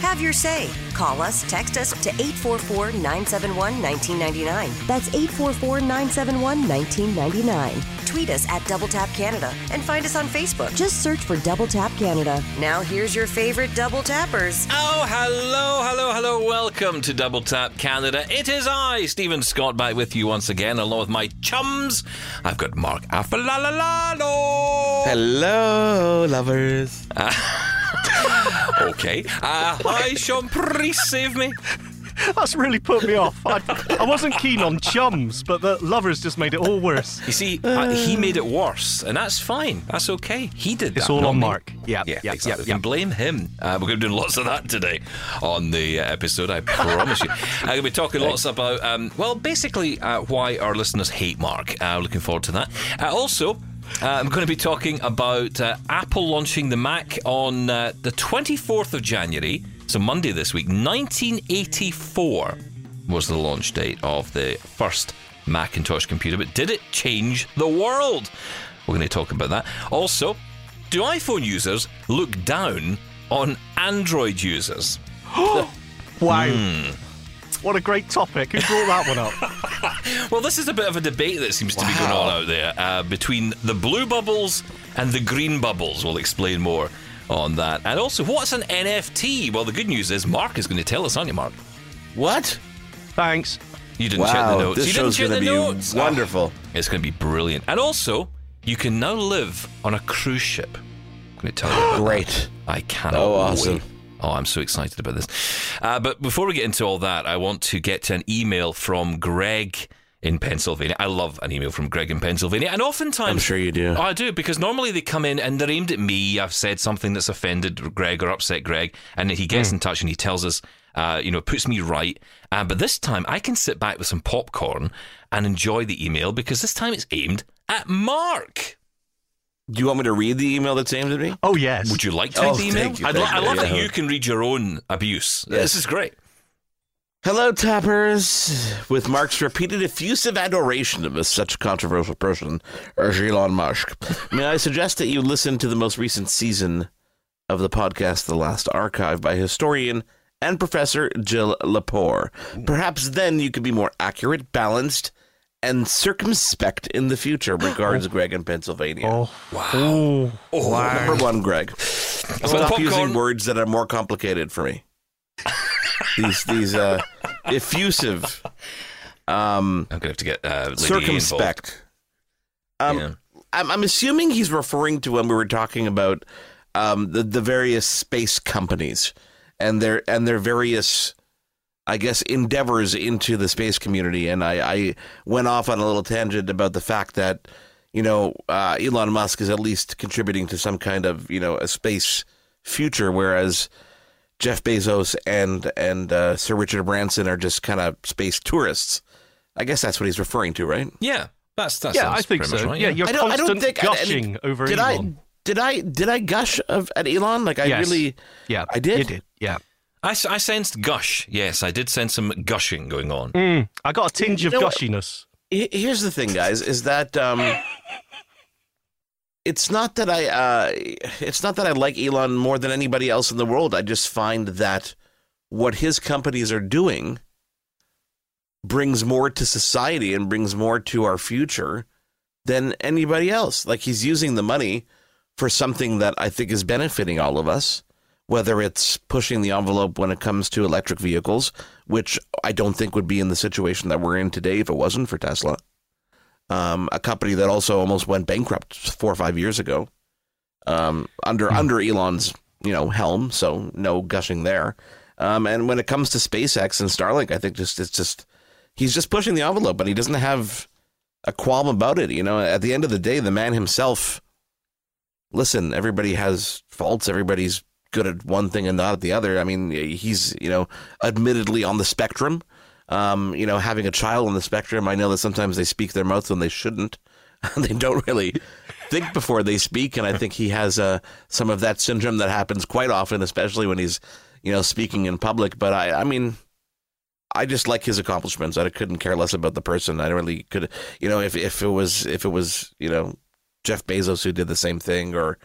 Have your say. Call us, text us to 844 971 1999. That's 844 971 1999. Tweet us at Double Tap Canada and find us on Facebook. Just search for Double Tap Canada. Now, here's your favorite double tappers. Oh, hello, hello, hello. Welcome to Double Tap Canada. It is I, Stephen Scott, back with you once again, along with my chums. I've got Mark Aflalo. Hello, lovers. Okay. Uh, hi, Sean. Please save me. That's really put me off. I, I wasn't keen on chums, but the lovers just made it all worse. You see, uh, he made it worse, and that's fine. That's okay. He did It's that, all on me. Mark. Yeah, Yeah, yeah, exactly. We can blame him. Uh, we're going to do lots of that today on the uh, episode, I promise you. I'm going to be talking lots about, um, well, basically uh, why our listeners hate Mark. Uh, looking forward to that. Uh, also, uh, I'm going to be talking about uh, Apple launching the Mac on uh, the 24th of January, so Monday this week. 1984 was the launch date of the first Macintosh computer, but did it change the world? We're going to talk about that. Also, do iPhone users look down on Android users? Wow. Hmm. What a great topic. Who brought that one up? Well, this is a bit of a debate that seems to be going on out there uh, between the blue bubbles and the green bubbles. We'll explain more on that. And also, what's an NFT? Well, the good news is Mark is going to tell us, aren't you, Mark? What? Thanks. You didn't check the notes. this you didn't check the be notes. wonderful. Oh, it's going to be brilliant. And also, you can now live on a cruise ship. I'm going to tell you about that. Great. I cannot Oh, awesome. wait. Oh, I'm so excited about this. Uh, but before we get into all that, I want to get to an email from Greg in Pennsylvania. I love an email from Greg in Pennsylvania. And oftentimes. I'm sure you do. I do, because normally they come in and they're aimed at me. I've said something that's offended Greg or upset Greg. And he gets in touch and he tells us, uh, you know, puts me right. Uh, but this time I can sit back with some popcorn and enjoy the email because this time it's aimed at Mark. Do you want me to read the email that's aimed at me? Oh, yes. Would you like to Oh, read the email? you, lo- I you. love that you can read your own abuse. This is great. Hello, tappers. With Mark's repeated effusive adoration of a such controversial person as Elon Musk, may I suggest that you listen to the most recent season of the podcast, The Last Archive, by historian and professor Jill Lepore. Perhaps then you could be more accurate, balanced, and circumspect in the future. Regards, Greg in Pennsylvania. Oh, wow. Oh, Number one, Greg. Stop popcorn- using words that are more complicated for me. these these uh, effusive, um, I'm going to have to get uh, Lady circumspect. Um, Yeah. I'm, I'm assuming he's referring to when we were talking about um, the the various space companies and their and their various, I guess, endeavors into the space community. And I, I went off on a little tangent about the fact that you know uh, Elon Musk is at least contributing to some kind of you know a space future, whereas Jeff Bezos and and uh, Sir Richard Branson are just kind of space tourists. I guess that's what he's referring to, right? Yeah, that's that's Yeah, I think so. yeah, you're I don't, I don't think I- gushing over did Elon. I did I did I gush of at Elon? Like I Yes. really yeah, I did? You did. Yeah. I, s- I sensed gush. Yes, I did sense some gushing going on. Mm, I got a tinge of You know gushiness. He- Here's the thing, guys, is that um, it's not that I uh, it's not that I like Elon more than anybody else in the world. I just find that what his companies are doing brings more to society and brings more to our future than anybody else. Like he's using the money for something that I think is benefiting all of us, whether it's pushing the envelope when it comes to electric vehicles, which I don't think would be in the situation that we're in today if it wasn't for Tesla. Um, a company that also almost went bankrupt four or five years ago, um, under under Elon's you know helm. So no gushing there. Um, and when it comes to SpaceX and Starlink, I think just it's just he's just pushing the envelope, and he doesn't have a qualm about it. You know, at the end of the day, the man himself. Listen, everybody has faults. Everybody's good at one thing and not at the other. I mean, he's you know, admittedly on the spectrum. Um, you know, having a child on the spectrum, I know that sometimes they speak their mouth when they shouldn't. they don't really think before they speak, and I think he has uh, some of that syndrome that happens quite often, especially when he's you know, speaking in public. But I, I mean, I just like his accomplishments. I couldn't care less about the person. I really could, you know, if if it was if it was you know Jeff Bezos who did the same thing, or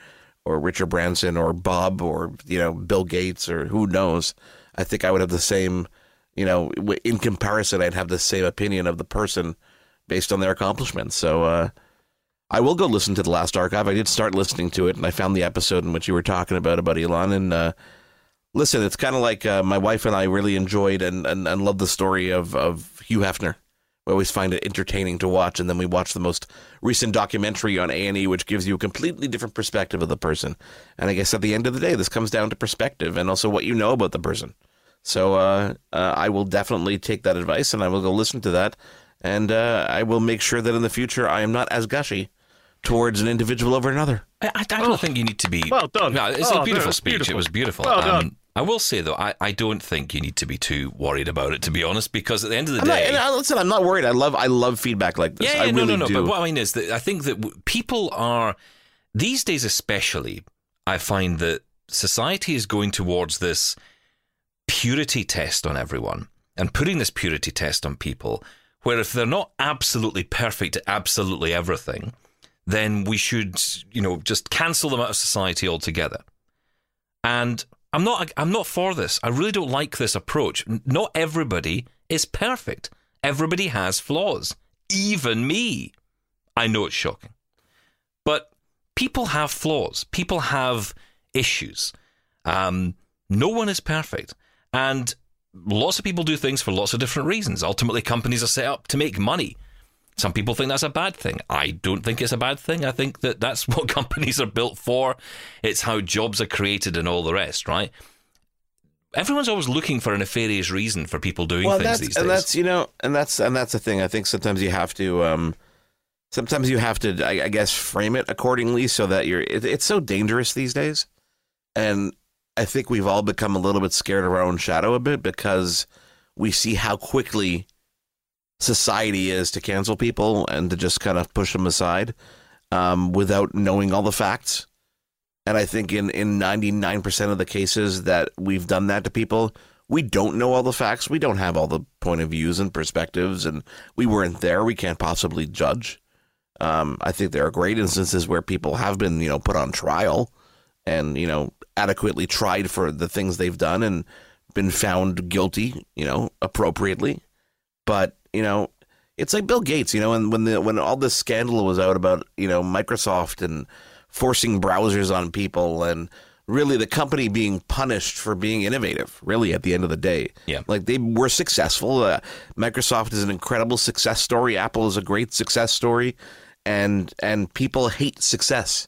or Richard Branson, or Bob, or you know Bill Gates, or who knows. I think I would have the same, you know, in comparison, I'd have the same opinion of the person based on their accomplishments. So uh, I will go listen to the last archive. I did start listening to it, and I found the episode in which you were talking about about Elon. And uh, listen, it's kind of like uh, my wife and I really enjoyed and, and, and loved the story of, of Hugh Hefner. We always find it entertaining to watch, and then we watch the most recent documentary on A and E, which gives you a completely different perspective of the person. And I guess at the end of the day, this comes down to perspective and also what you know about the person. So uh, uh, I will definitely take that advice, and I will go listen to that, and uh, I will make sure that in the future I am not as gushy towards an individual over another. I, I don't think you need to be. Well done. No, it's Oh, a beautiful no, speech. beautiful. It was beautiful. Um, Well done. I will say though, I, I don't think you need to be too worried about it. To be honest, because at the end of the I'm not, day, and I- listen, I'm not worried. I love I love feedback like this. yeah, I yeah, no, really no, no. do. But what I mean is that I think that people are these days, especially, I find that society is going towards this purity test on everyone and putting this purity test on people, where if they're not absolutely perfect at absolutely everything, then we should, you know, just cancel them out of society altogether. And I'm not I'm not for this. I really don't like this approach. Not everybody is perfect. Everybody has flaws. Even me. I know it's shocking. But people have flaws. People have issues. Um, no one is perfect. And lots of people do things for lots of different reasons. Ultimately, companies are set up to make money. Some people think that's a bad thing. I don't think it's a bad thing. I think that that's what companies are built for. It's how jobs are created and all the rest, right? Everyone's always looking for a nefarious reason for people doing well, things these and days. that's you know, and that's and that's the thing. I think sometimes you have to, um, sometimes you have to, I, I guess, frame it accordingly so that you're. It, it's so dangerous these days, and I think we've all become a little bit scared of our own shadow a bit because we see how quickly society is to cancel people and to just kind of push them aside um, without knowing all the facts. And I think in, in 99% of the cases that we've done that to people, we don't know all the facts. We don't have all the point of views and perspectives, and we weren't there. We can't possibly judge. Um, I think there are great instances where people have been, you know, put on trial and, you know, adequately tried for the things they've done and been found guilty, you know, appropriately. But, you know, it's like Bill Gates, you know, and when the when all this scandal was out about, you know, Microsoft and forcing browsers on people and really the company being punished for being innovative, really at the end of the day. Yeah. Like they were successful. Uh, Microsoft is an incredible success story. Apple is a great success story and and people hate success.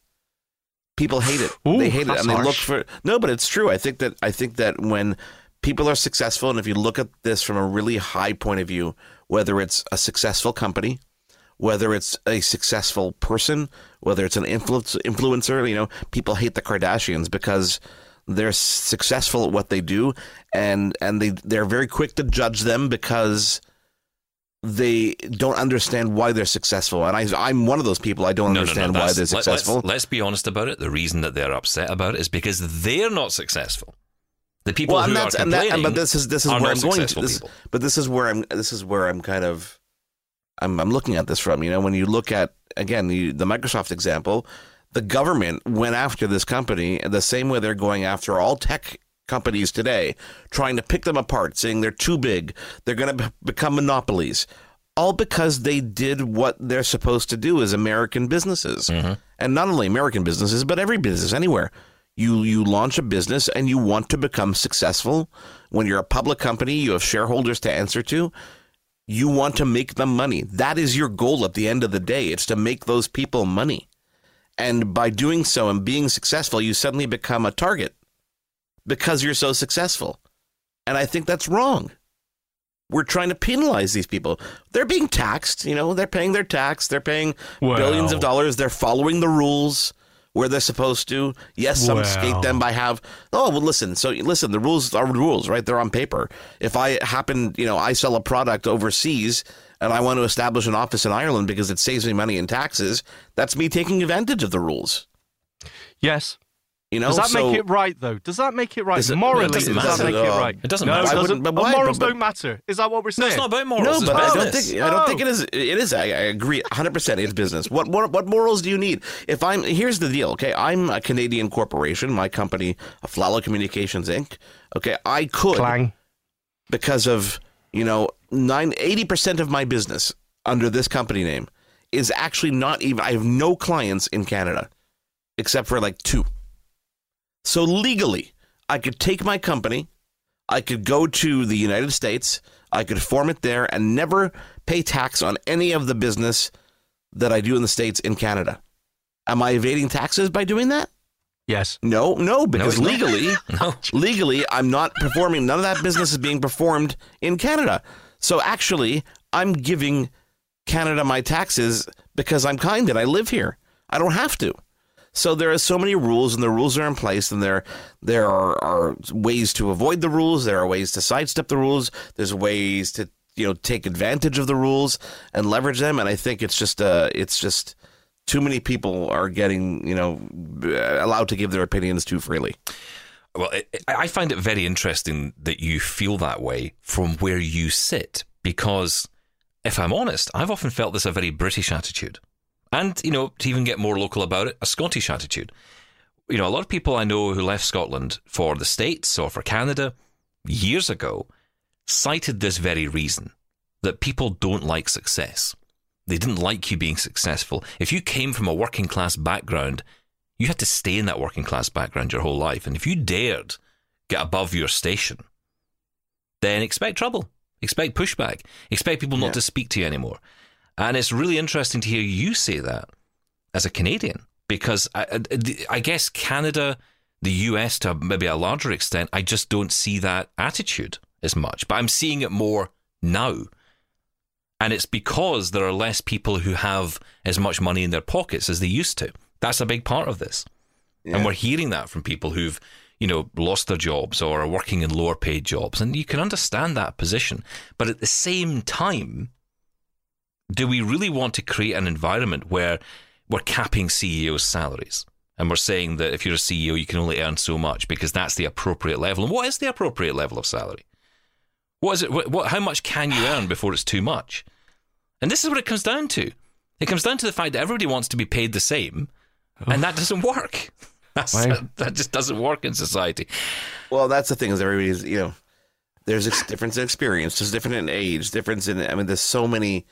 People hate it. Ooh, they hate it and they look for No, but it's true. I think that I think that when people are successful and if you look at this from a really high point of view, whether it's a successful company, whether it's a successful person, whether it's an influence, influencer, you know, people hate the Kardashians because they're successful at what they do and and they they're very quick to judge them because they don't understand why they're successful. And I I'm one of those people I don't no, no, understand no. why they're let- successful. Let's, let's be honest about it. The reason that they're upset about it is because they're not successful. The people well, who and are complaining that, but this is this is where I'm going. To, this, but this is where I'm. This is where I'm kind of. I'm I'm looking at this from. You know, when you look at again the, the Microsoft example, the government went after this company the same way they're going after all tech companies today, trying to pick them apart, saying they're too big, they're going to become monopolies. All because they did what they're supposed to do as American businesses, mm-hmm. and not only American businesses, but every business anywhere you you launch a business and you want to become successful when you're a public company you have shareholders to answer to you want to make them money. That is your goal at the end of the day. It's to make those people money. And by doing so and being successful you suddenly become a target because you're so successful. And i think that's wrong. We're trying to penalize these people. They're being taxed you know they're paying their tax they're paying billions of dollars they're following the rules where they're supposed to. Yes, some skate them by have. Oh well, listen. So listen, the rules are rules, right? They're on paper. If I happen, you know, I sell a product overseas and I want to establish an office in Ireland because it saves me money in taxes, that's me taking advantage of the rules. Yes. You know, Does that so make it right, though? Does that make it right? Is it- Morally, it doesn't does that matter. make it right? It doesn't no, matter. it doesn't- but why? morals But- but- don't matter. Is that what we're No, saying? it's not about morals. No, it's but I don't business. think I don't Oh. think it is. It is. I, I agree, 100. percent It's business. What, what what morals do you need? If I'm here's the deal. Okay, I'm a Canadian corporation. My company, Flalo Communications Inc. Okay, I could Clang. because of you know nine eighty percent of my business under this company name is actually not even. I have no clients in Canada except for like two. So legally, I could take my company, I could go to the United States, I could form it there, and never pay tax on any of the business that I do in the States in Canada. Am I evading taxes by doing that? Yes. No, no, because not. legally, No. legally, I'm not performing. None of that business is being performed in Canada. So actually, I'm giving Canada my taxes because I'm kind and I live here. I don't have to. So there are so many rules, and the rules are in place, and there there are, are ways to avoid the rules. There are ways to sidestep the rules. There's ways to you know take advantage of the rules and leverage them. And I think it's just uh it's just too many people are getting you know allowed to give their opinions too freely. Well, I I find it very interesting that you feel that way from where you sit, because if I'm honest, I've often felt this a very British attitude. And, you know, to even get more local about it, a Scottish attitude. You know, a lot of people I know who left Scotland for the States or for Canada years ago cited this very reason that people don't like success. They didn't like you being successful. If you came from a working class background, you had to stay in that working class background your whole life. And if you dared get above your station, then expect trouble, expect pushback, expect people not Yeah. to speak to you anymore. And it's really interesting to hear you say that as a Canadian, because I, uh, I, I guess Canada, the US to maybe a larger extent, I just don't see that attitude as much. But I'm seeing it more now. And it's because there are less people who have as much money in their pockets as they used to. That's a big part of this. And we're hearing that from people who've, you know, lost their jobs or are working in lower paid jobs. And you can understand that position. But at the same time, do we really want to create an environment where we're capping CEOs' salaries? And we're saying that if you're a CEO, you can only earn so much because that's the appropriate level. And what is the appropriate level of salary? What is it? What, what, how much can you earn before it's too much? And this is what it comes down to. It comes down to the fact that everybody wants to be paid the same, and that doesn't work. That's, that just doesn't work in society. Well, that's the thing is everybody's you know there's a difference in experience, there's different in age, difference in I mean there's so many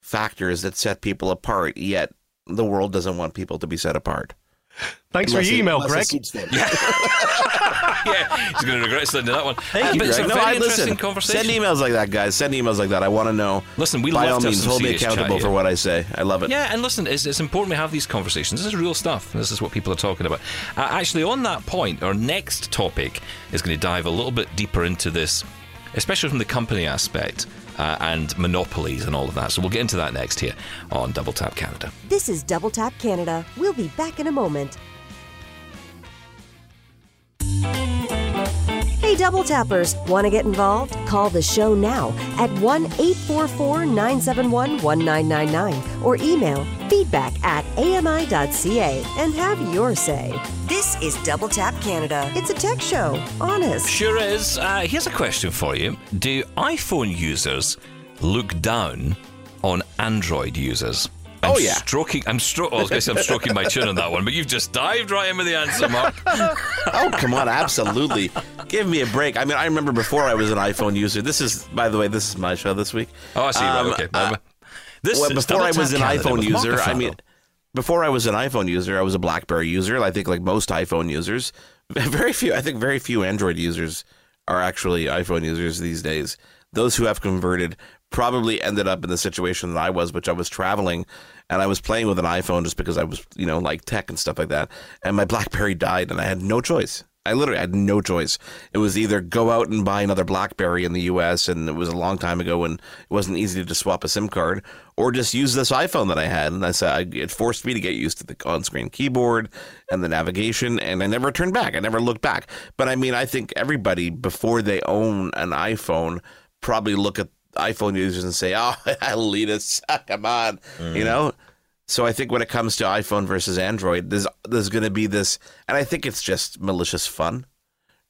factors that set people apart. Yet the world doesn't want people to be set apart. Thanks for your it- email, Greg. suits them. yeah, he's going to regret sending that one. Thank Uh, you, but it's a Greg. No, very I- interesting listen, conversation. Send emails like that, guys. Send emails like that. I want to know. Listen, we by love all to have means, hold me serious chat accountable here. for what I say. I love it. Yeah, and listen, it's, it's important we have these conversations. This is real stuff. This is what people are talking about. Uh, actually, on that point, our next topic is going to dive a little bit deeper into this, especially from the company aspect uh, and monopolies and all of that. So we'll get into that next here on Double Tap Canada. This is Double Tap Canada. We'll be back in a moment. Double Tappers, want to get involved? Call the show now at 1 844 971 1999 or email feedback at ami.ca and have your say. This is Double Tap Canada. It's a tech show, honest. Sure is. Uh, here's a question for you Do iPhone users look down on Android users? I'm Oh, yeah. Stroking, I'm, stro- oh, I was going to say I'm stroking my chin on that one, but you've just dived right in with the answer, Mark. Oh, come on, absolutely. Give me a break. I mean, I remember before I was an iPhone user. This is, by the way, this is my show this week. Oh, I see. Um, right, okay. uh, this well, before I was an Canada iPhone user, I mean, before I was an iPhone user, I was a BlackBerry user. I think like most iPhone users, very few. I think very few Android users are actually iPhone users these days. Those who have converted probably ended up in the situation that I was, which I was traveling and I was playing with an iPhone just because I was, you know, like tech and stuff like that. And my BlackBerry died, and I had no choice. I literally had no choice. It was either go out and buy another BlackBerry in the US, and it was a long time ago when it wasn't easy to swap a SIM card, or just use this iPhone that I had. And I said it forced me to get used to the on-screen keyboard and the navigation, and I never turned back. I never looked back. But I mean, I think everybody before they own an iPhone probably look at iPhone users and say, ah, "Oh, elitists, come on," you know. So I think when it comes to iPhone versus Android, there's there's going to be this, and I think it's just malicious fun.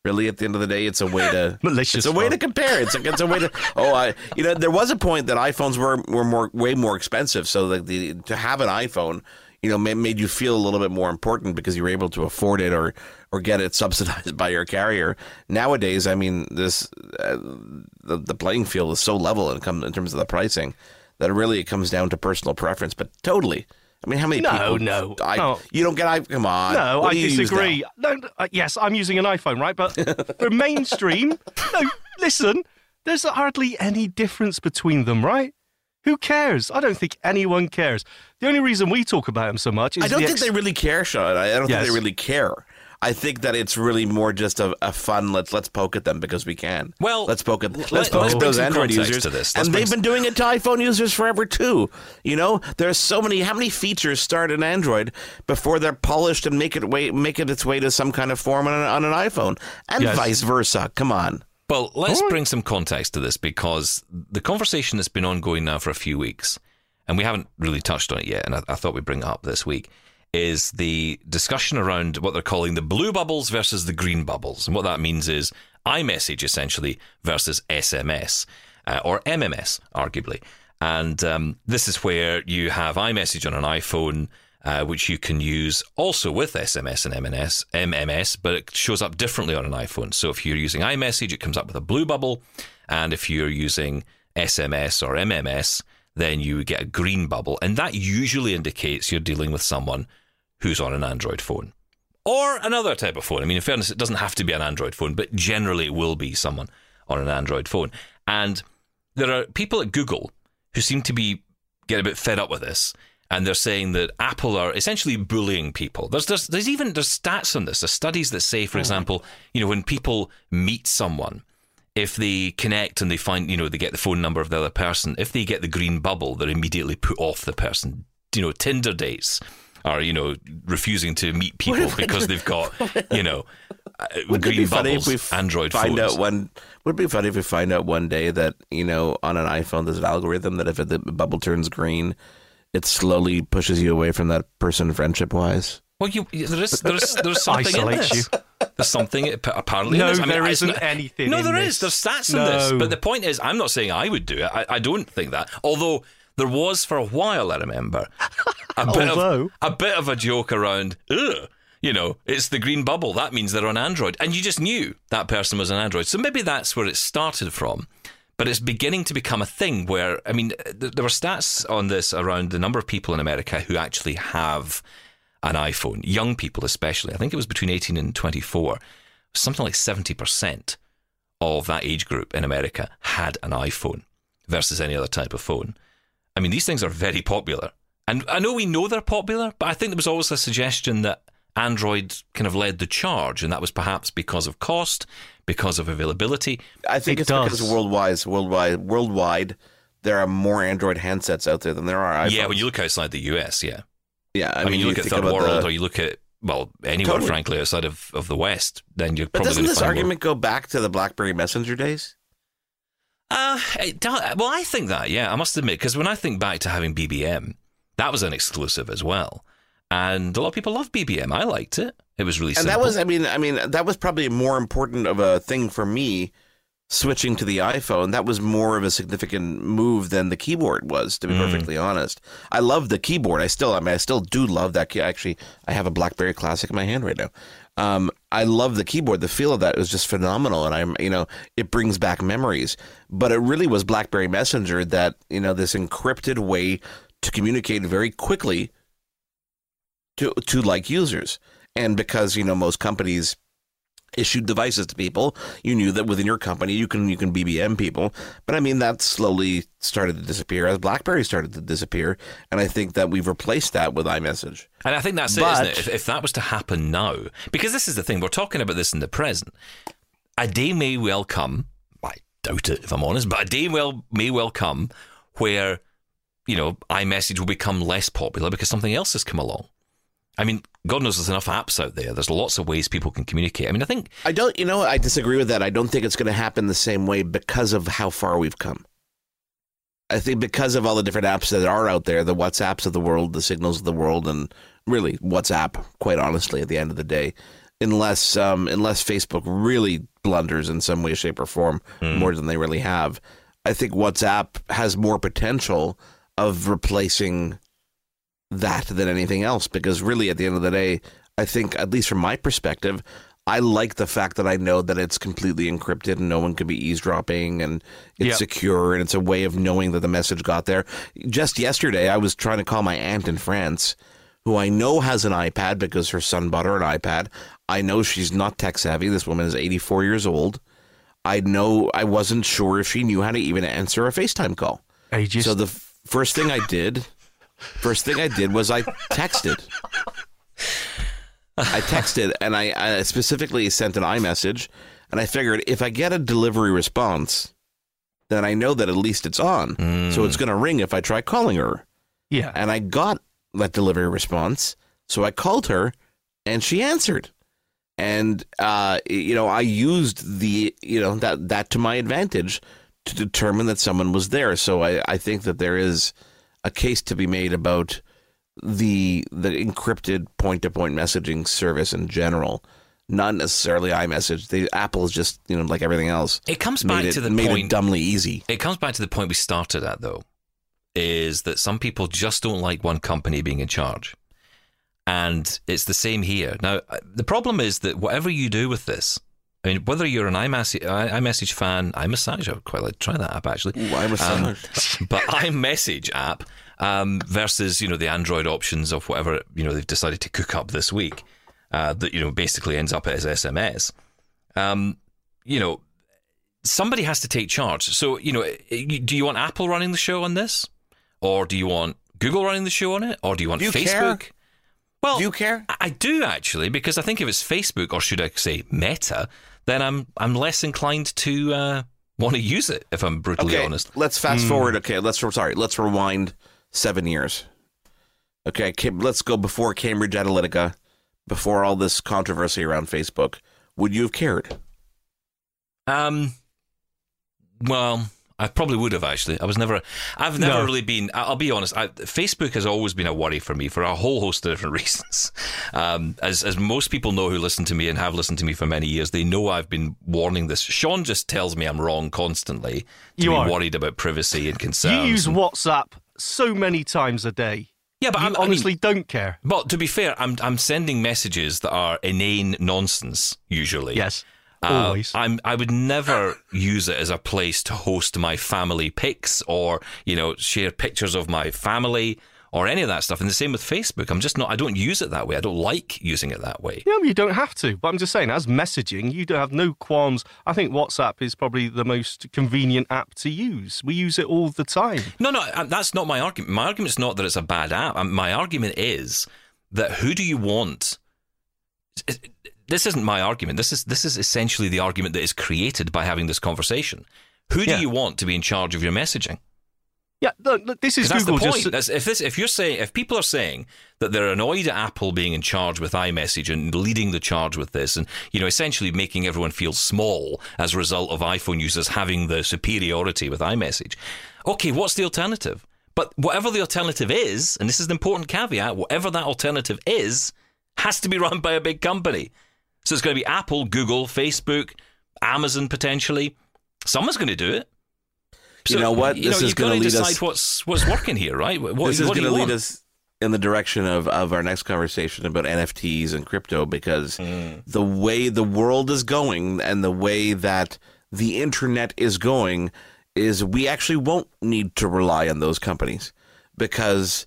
Really, at the end of the day, it's a way to Malicious It's a way to compare. It's a, it's a way to. Oh, I you know there was a point that iPhones were were more way more expensive, so like the to have an iPhone, you know, ma- made you feel a little bit more important because you were able to afford it or or get it subsidized by your carrier. Nowadays, I mean, this uh, the the playing field is so level in come in terms of the pricing that really it comes down to personal preference. But totally, I mean, how many No, people? no, I, no. you don't get i. Come on, No, I disagree. No, uh, yes, I'm using an iPhone, right? But for mainstream, no, listen, there's hardly any difference between them, right? Who cares? I don't think anyone cares. The only reason we talk about them so much is I don't the think ex- they really care, Sean. I I don't Yes. think they really care. I think that it's really more just a, a fun. Let's let's poke at them because we can. Well, let's poke at let- let's let's poke at those Android users. to this. Let's and bring they've some- been doing it to iPhone users forever too. You know, there's so many. How many features start in Android before they're polished and make it way make it its way to some kind of form on an, on an iPhone, and Yes. vice versa. Come on. Well, let's bring some context to this because the conversation has been ongoing now for a few weeks, and we haven't really touched on it yet. And I, I thought we'd bring it up this week. Is the discussion around what they're calling the blue bubbles versus the green bubbles, and what that means is iMessage essentially versus SMS uh, or MMS, arguably. And um, this is where you have iMessage on an iPhone, uh, which you can use also with SMS and MMS, MMS, but it shows up differently on an iPhone. So if you're using iMessage, it comes up with a blue bubble, and if you're using SMS or MMS, then you get a green bubble, and that usually indicates you're dealing with someone who's on an Android phone or another type of phone. I mean, in fairness, it doesn't have to be an Android phone, but generally it will be someone on an Android phone. And there are people at Google who seem to be get a bit fed up with this, and they're saying that Apple are essentially bullying people. There's there's, there's even there's stats on this. There's studies that say, for example, you know, when people meet someone. If they connect and they find, you know, they get the phone number of the other person, if they get the green bubble, they're immediately put off the person. You know, Tinder dates are, you know, refusing to meet people because they've got, you know, uh, Wouldn't it green be funny bubbles, if we Android find phones. out one? Would it be funny if we find out one day that you know on an iPhone there's an algorithm that if the bubble turns green, it slowly pushes you away from that person friendship wise. Well, you, there is there's there's something in Isolates this. There's something apparently. No, in this. I mean, there I- isn't it's not- anything No, in there this. is. There's stats in this. But the point is, I'm not saying I would do it. I, I don't think that. Although there was for a while, I remember a bit Although- of a bit of a joke around. Ugh. You know, it's the green bubble. That means they're on Android, and you just knew that person was on Android. So maybe that's where it started from. But it's beginning to become a thing where, I mean, th- there were stats on this around the number of people in America who actually have an iPhone, young people especially. I think it was between 18 and 24. Something like 70% of that age group in America had an iPhone versus any other type of phone. I mean, these things are very popular. And I know we know they're popular, but I think there was always a suggestion that Android kind of led the charge, and that was perhaps because of cost, because of availability. I think It it's because does. worldwide, worldwide, worldwide, there are more Android handsets out there than there are iPhones. Yeah, when you look outside the US, yeah. yeah, I, mean, you look at think third world, the- or you look at well anywhere, Totally. frankly, outside of, of the West, then you're but probably doesn't going to this find more- argument go back to the BlackBerry Messenger days? Uh, it do- well, I think that, yeah, I must admit, because when I think back to having BBM, that was an exclusive as well. And a lot of people love BBM. I liked it. It was really And simple. that was, I mean, I mean, that was probably more important of a thing for me switching to the iPhone. That was more of a significant move than the keyboard was, to be Mm. perfectly honest. I love the keyboard. I still, I mean, I still do love that. Key. Actually, I have a BlackBerry Classic in my hand right now. Um, I love the keyboard. The feel of that was just phenomenal, and I'm, you know, it brings back memories. But it really was BlackBerry Messenger that, you know, this encrypted way to communicate very quickly to to like users. And because you know most companies issued devices to people, you knew that within your company you can you can BBM people. But I mean that slowly started to disappear as BlackBerry started to disappear, and I think that we've replaced that with iMessage. And I think that's it, But- isn't it? If, if that was to happen now, because this is the thing, we're talking about this in the present. A day may well come, I doubt it if I'm honest, but a day well may well come where, you know, iMessage will become less popular because something else has come along. I mean, God knows there's enough apps out there. There's lots of ways people can communicate. I mean, I think I don't, you know, I disagree with that. I don't think it's going to happen the same way because of how far we've come. I think because of all the different apps that are out there, the WhatsApps of the world, the Signals of the world, and really WhatsApp, quite honestly, at the end of the day, unless um, unless Facebook really blunders in some way, shape, or form more than they really have, I think WhatsApp has more potential of replacing that than anything else. Because really, at the end of the day, I think, at least from my perspective, I like the fact that I know that it's completely encrypted and no one could be eavesdropping and it's Yep. secure and it's a way of knowing that the message got there. Just yesterday, I was trying to call my aunt in France, who I know has an iPad because her son bought her an iPad. I know she's not tech savvy. This woman is 84 years old. I know I wasn't sure if she knew how to even answer a FaceTime call. Ages. So the f- first thing I did, first thing I did was I texted. I texted and I, I specifically sent an iMessage, and I figured if I get a delivery response, then I know that at least it's on. So it's going to ring if I try calling her. yeah. And I got that delivery response, so I called her, and she answered. And uh, you know, I used the you know that that to my advantage to determine that someone was there. So I, I think that there is a case to be made about the the encrypted point to point messaging service in general. Not necessarily iMessage. The Apple is just you know like everything else. It comes back it, to the made point. it dumbly easy. It comes back to the point we started at, though, is that some people just don't like one company being in charge. And it's the same here. Now, uh, the problem is that whatever you do with this, I mean, whether you're an iMessage, iMessage fan, iMessage, I would quite like to try that app actually. Ooh, iMessage. Um, but iMessage app um, versus, you know, the Android options of whatever, you know, they've decided to cook up this week uh, that, you know, basically ends up as SMS. Um, you know, somebody has to take charge. So, you know, do you want Apple running the show on this? Or do you want Google running the show on it? Or do you want Do you Facebook? care? Well, Do you care? I- I do actually, because I think if it's Facebook, or should I say Meta, then I'm I'm less inclined to uh, want to use it, if I'm brutally okay, honest. Let's fast forward. Okay, let's sorry. Let's rewind seven years. Okay, let's go before Cambridge Analytica, before all this controversy around Facebook. Would you have cared? Um, well, I probably would have actually. I was never. I've never No. really been. I- I'll be honest. I, Facebook has always been a worry for me for a whole host of different reasons. Um, as as most people know who listen to me and have listened to me for many years, they know I've been warning this. Sean just tells me I'm wrong constantly. To You be are. worried about privacy and you concerns. use and- WhatsApp so many times a day. yeah, but you I'm, I mean, honestly don't care. But to be fair, I'm I'm sending messages that are inane nonsense usually. Yes. Uh, Always. I'm I would never use it as a place to host my family pics or you know share pictures of my family or any of that stuff. And the same with Facebook. I'm just not. I don't use it that way. I don't like using it that way. Yeah, you don't have to. But I'm just saying, as messaging, you don't have no qualms. I think WhatsApp is probably the most convenient app to use. We use it all the time. No, no, uh, that's not my argument. My argument is not that it's a bad app. Um, My argument is that who do you want? This isn't my argument. This is this is essentially the argument that is created by having this conversation. Who do Yeah. you want to be in charge of your messaging? Yeah, look, look, this is 'Cause that's Google the point. just. That's, if this, if you're saying, if people are saying that they're annoyed at Apple being in charge with iMessage and leading the charge with this, and you know, essentially making everyone feel small as a result of iPhone users having the superiority with iMessage, okay, what's the alternative? But whatever the alternative is, and this is an important caveat, whatever that alternative is, has to be run by a big company. So it's going to be Apple, Google, Facebook, Amazon potentially. Someone's going to do it. You know what? You This know, is gonna lead decide us- what's what's working here, right? What, this is going to lead want? us in the direction of, of our next conversation about NFTs and crypto because hmm. the way the world is going and the way that the internet is going is we actually won't need to rely on those companies because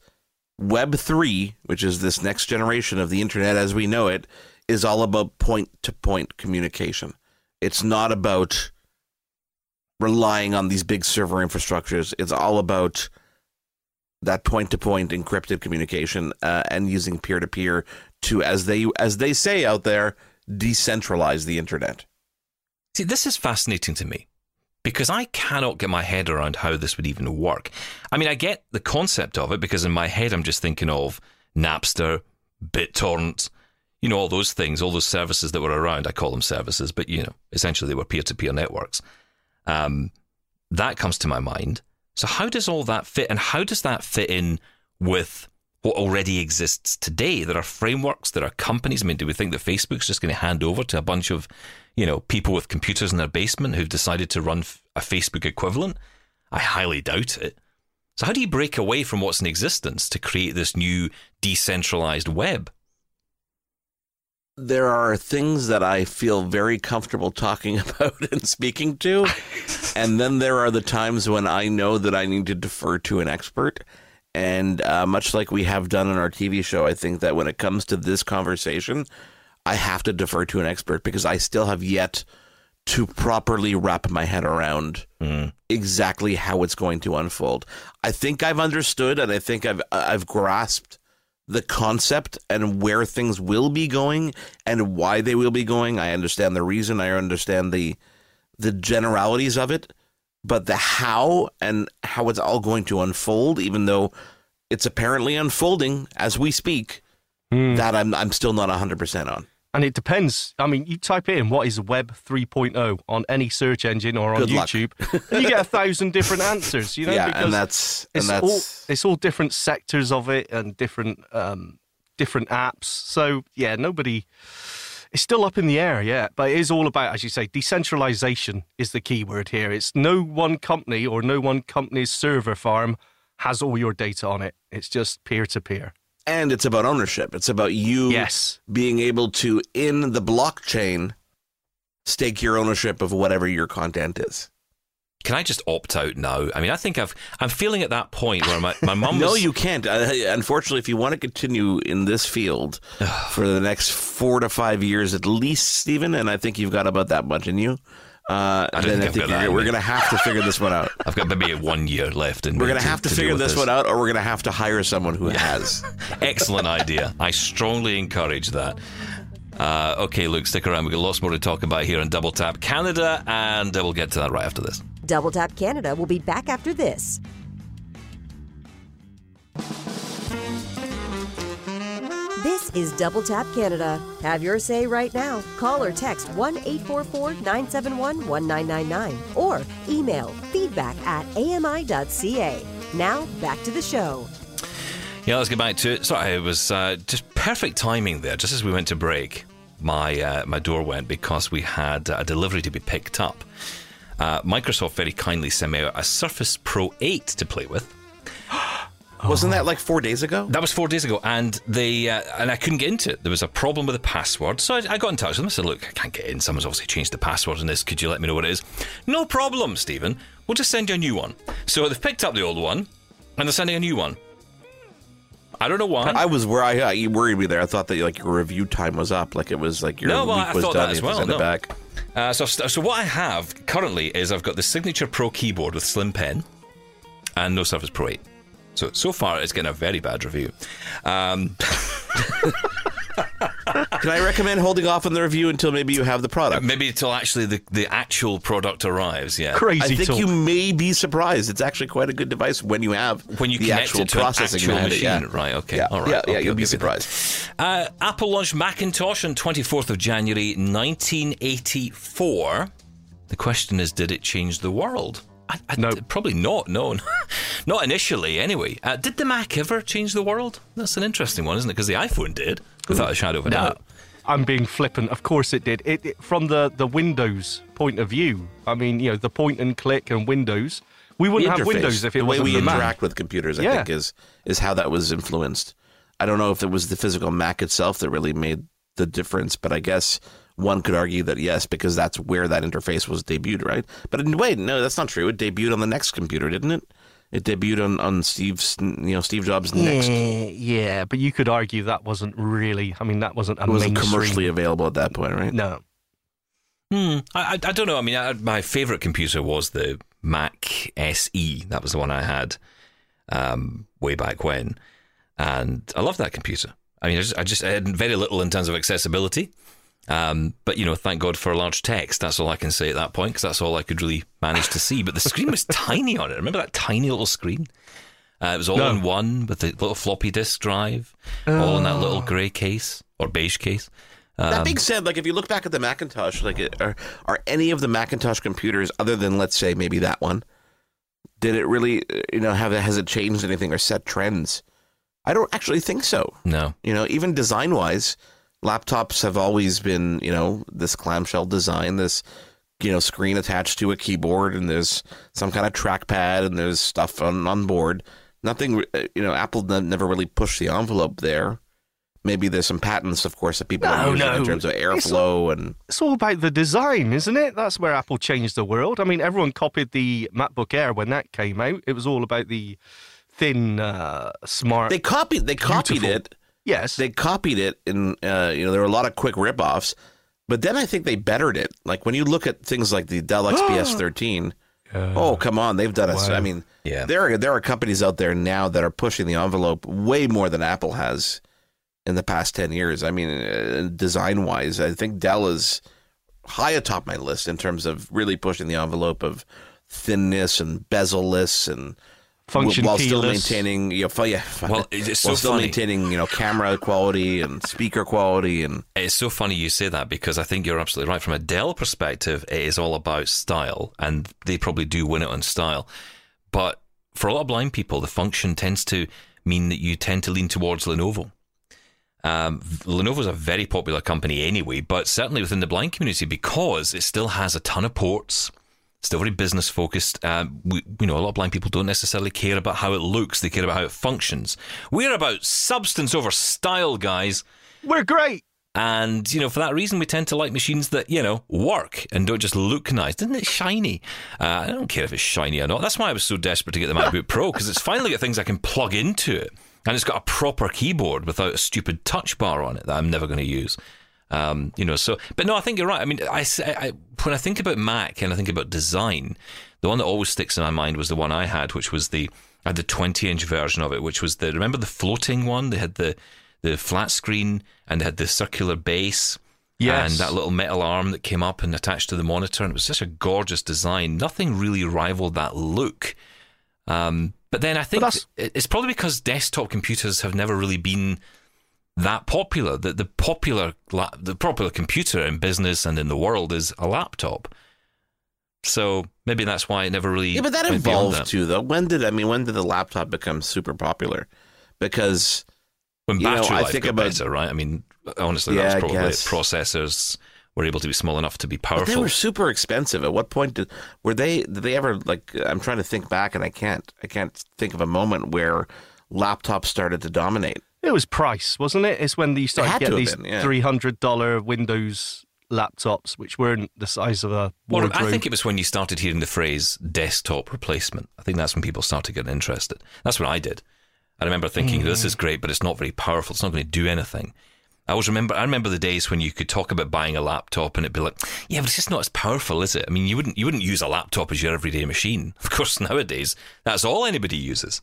Web 3, which is this next generation of the internet as we know it, is all about point to point communication. It's not about relying on these big server infrastructures. It's all about that point to point encrypted communication uh, and using peer to peer to as they as they say out there decentralize the internet. See, this is fascinating to me because I cannot get my head around how this would even work. I mean, I get the concept of it because in my head I'm just thinking of Napster, BitTorrent, you know, all those things, all those services that were around. I call them services, but you know, essentially they were peer to peer networks. Um, that comes to my mind. So how does all that fit, and how does that fit in with what already exists today? There are frameworks, there are companies. I mean, do we think that Facebook's just going to hand over to a bunch of, you know, people with computers in their basement who've decided to run a Facebook equivalent? I highly doubt it. So how do you break away from what's in existence to create this new decentralized web? There are things that I feel very comfortable talking about and speaking to. and then there are the times when I know that I need to defer to an expert. And uh, much like we have done on our TV show, I think that when it comes to this conversation, I have to defer to an expert because I still have yet to properly wrap my head around Mm. exactly how it's going to unfold. I think I've understood and I think I've I've grasped the concept and where things will be going and why they will be going. I understand the reason. I understand the the generalities of it, but the how and how it's all going to unfold, even though it's apparently unfolding as we speak, hmm. that I'm I'm still not hundred percent on. And it depends. I mean, you type in what is Web 3.0 on any search engine or on Good. YouTube, and you get a thousand different answers. You know, yeah, because and that's and it's that's all it's all different sectors of it and different um, different apps. So yeah, nobody. It's still up in the air, yeah, but it is all about, as you say, decentralization is the key word here. It's no one company or no one company's server farm has all your data on it. It's just peer to peer. And it's about ownership. It's about you Yes. being able to in the blockchain stake your ownership of whatever your content is. Can I just opt out now? I mean, I think I've I'm feeling at that point where my my mum No, was, you can't. Uh, unfortunately, if you want to continue in this field for the next four to five years at least, Stephen, and I think you've got about that much in you, uh, I then I think got that you're, we're going to have to figure this one out. I've got maybe one year left, and We're going to have to, figure this, one out, or we're going to have to hire someone who has. Excellent idea. I strongly encourage that. Uh, okay, Luke, stick around. We've got lots more to talk about here on Double Tap Canada, and uh, we'll get to that right after this. Double Tap Canada will be back after this. This is Double Tap Canada. Have your say right now. Call or text 1 844 971 1999 or email feedback at ami.ca. Now, back to the show. Yeah, let's get back to it. Sorry, it was uh, just perfect timing there. Just as we went to break, my uh, my door went because we had a delivery to be picked up. Uh, Microsoft very kindly sent me out a Surface Pro 8 to play with. Wasn't that like four days ago? That was four days ago, and they uh, and I couldn't get into it. There was a problem with the password, so I, I got in touch with them. I said, "Look, I can't get in. Someone's obviously changed the password on this. Could you let me know what it is?" No problem, Stephen. We'll just send you a new one. So they've picked up the old one, and they're sending a new one. I don't know why. I was where I you worried me there. I thought that like your review time was up, like it was like your No, well, week I was thought done. that as well, send it no. back. Uh, so, so what I have currently is I've got the Signature Pro keyboard with slim pen and no Surface Pro 8. So so far, it's getting a very bad review. Um, Can I recommend holding off on the review until maybe you have the product? maybe until actually the, the actual product arrives. Yeah. Crazy I think talk. you may be surprised. It's actually quite a good device when you have when you the connect actual it to processing an actual behind machine, it, yeah. right? Okay, Yeah, all right. yeah, yeah. You'll I'll be give you that. surprised. Uh, Apple launched Macintosh on 24th of January 1984. The question is, did it change the world? I, I, No. Probably not. No, not initially. Anyway, uh, did the Mac ever change the world? That's an interesting one, isn't it? Because the iPhone did, without a shadow of a doubt. I'm being flippant. Of course it did. It, it from the the Windows point of view. I mean, you know, the point and click and Windows. We The wouldn't have Windows if it was the way wasn't we for Mac. interact with computers, I Yeah. think, is is how that was influenced. I don't know if it was the physical Mac itself that really made the difference, but I guess one could argue that yes, because that's where that interface was debuted, right? But in, wait, no, that's not true. It debuted on the NeXT computer, didn't it? It debuted on on Steve's, you know, Steve Jobs' NeXT. Yeah, yeah, but you could argue that wasn't really. I mean, that wasn't a It wasn't mainstream- commercially available at that point, right? No. Hmm. I, I, I don't know. I mean, I, my favorite computer was the Mac SE. That was the one I had um, way back when, and I loved that computer. I mean, I just, I just I had very little in terms of accessibility. Um, but you know, thank God for a large text. That's all I can say at that point because that's all I could really manage to see. But the screen was tiny on it. Remember that tiny little screen? Uh, it was all No. in one with the little floppy disk drive, all in that little grey case or beige case. That being said, like if you look back at the Macintosh, like it- are are any of the Macintosh computers other than let's say maybe that one, Did it really, uh, you know, have it has it changed anything or set trends? I don't actually think so. No. You know, even design wise, laptops have always been, you know, this clamshell design, this, you know, screen attached to a keyboard, and there's some kind of trackpad, and there's stuff on, on board. Nothing, uh, you know, Apple ne- never really pushed the envelope there. Maybe there's some patents, of course, that people No, are using in terms of It's airflow and It's all about the design, isn't it? That's where Apple changed the world. I mean, everyone copied the MacBook Air when that came out. It was all about the thin, uh, smart. they copied they copied Beautiful. it. Yes. They copied it, and uh, you know there were a lot of quick ripoffs. But then I think they bettered it. Like when you look at things like the Dell XPS 13, oh come on, they've done it. Wow. I mean, Yeah. there are there are companies out there now that are pushing the envelope way more than Apple has in the past ten years. I mean, uh, design wise, I think Dell is high atop my list in terms of really pushing the envelope of thinness and bezelless and Function while still keyless. maintaining you know, yeah, Well, it's while so still funny. maintaining you know camera quality and speaker quality and It's so funny you say that because I think you're absolutely right. From a Dell perspective, it is all about style, and they probably do win it on style. But for a lot of blind people, the function tends to mean that you tend to lean towards Lenovo. Um, Lenovo's a very popular company anyway, but certainly within the blind community because it still has a ton of ports. Still very business focused. Um, we, you know, a lot of blind people don't necessarily care about how it looks; they care about how it functions. We're about substance over style, guys. We're great. And, you know, for that reason, we tend to like machines that, you know, work and don't just look nice. Isn't it shiny? Uh, I don't care if it's shiny or not. That's why I was so desperate to get the MacBook Pro, because it's finally got things I can plug into it. And it's got a proper keyboard without a stupid touch bar on it that I'm never going to use. Um, you know, so, but no, I think you're right. I mean, I when I think about Mac and I think about design, the one that always sticks in my mind was the one I had, which was the, I had the 20 inch version of it, which was the, remember the floating one? They had the, the flat screen and they had the circular base. Yes. And that little metal arm that came up and attached to the monitor. And it was such a gorgeous design. Nothing really rivaled that look. Um, but then I think it's probably because desktop computers have never really been that popular. That the popular the popular computer in business and in the world is a laptop. So maybe that's why it never really. yeah, but that evolved that. too. Though when did I mean when did the laptop become super popular? Because When you know, battery I think got about- better, right? I mean, honestly, Yeah, that's probably it. processors were able to be small enough to be but powerful. they were super expensive. At what point did were they? Did they ever like? I'm trying to think back, and I can't. I can't think of a moment where laptops started to dominate. It was price, wasn't it? It's when you started had to to get have these been, yeah. three hundred dollar Windows laptops, which weren't the size of a Well, wardrobe. I think it was when you started hearing the phrase desktop replacement. I think that's when people started getting interested. That's what I did. I remember thinking, hmm. this is great, but it's not very powerful. It's not going to do anything. I always remember, I remember the days when you could talk about buying a laptop and it'd be like, yeah, but it's just not as powerful, is it? I mean, you wouldn't, you wouldn't use a laptop as your everyday machine. Of course, nowadays, that's all anybody uses.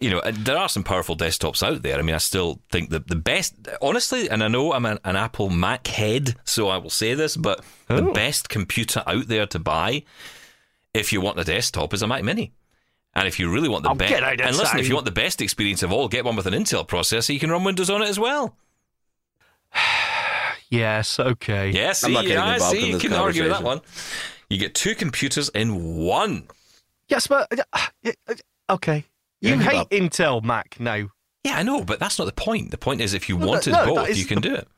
You know, there are some powerful desktops out there. I mean, I still think that the best, honestly, and I know I'm an, an Apple Mac head, so I will say this, but the Oh. best computer out there to buy if you want a desktop is a Mac Mini. And if you really want the best, get out of and listen, if you want the best experience of all, get one with an Intel processor. You can run Windows on it as well. yes, okay. Yes. Yeah, see, not getting yeah, involved see, you can argue with that one. You get two computers in one. Yes, but uh, uh, okay. You Yeah, hate up. Intel Mac now. Yeah, I know, but that's not the point. The point is, if you No, wanted no, both, you can do it.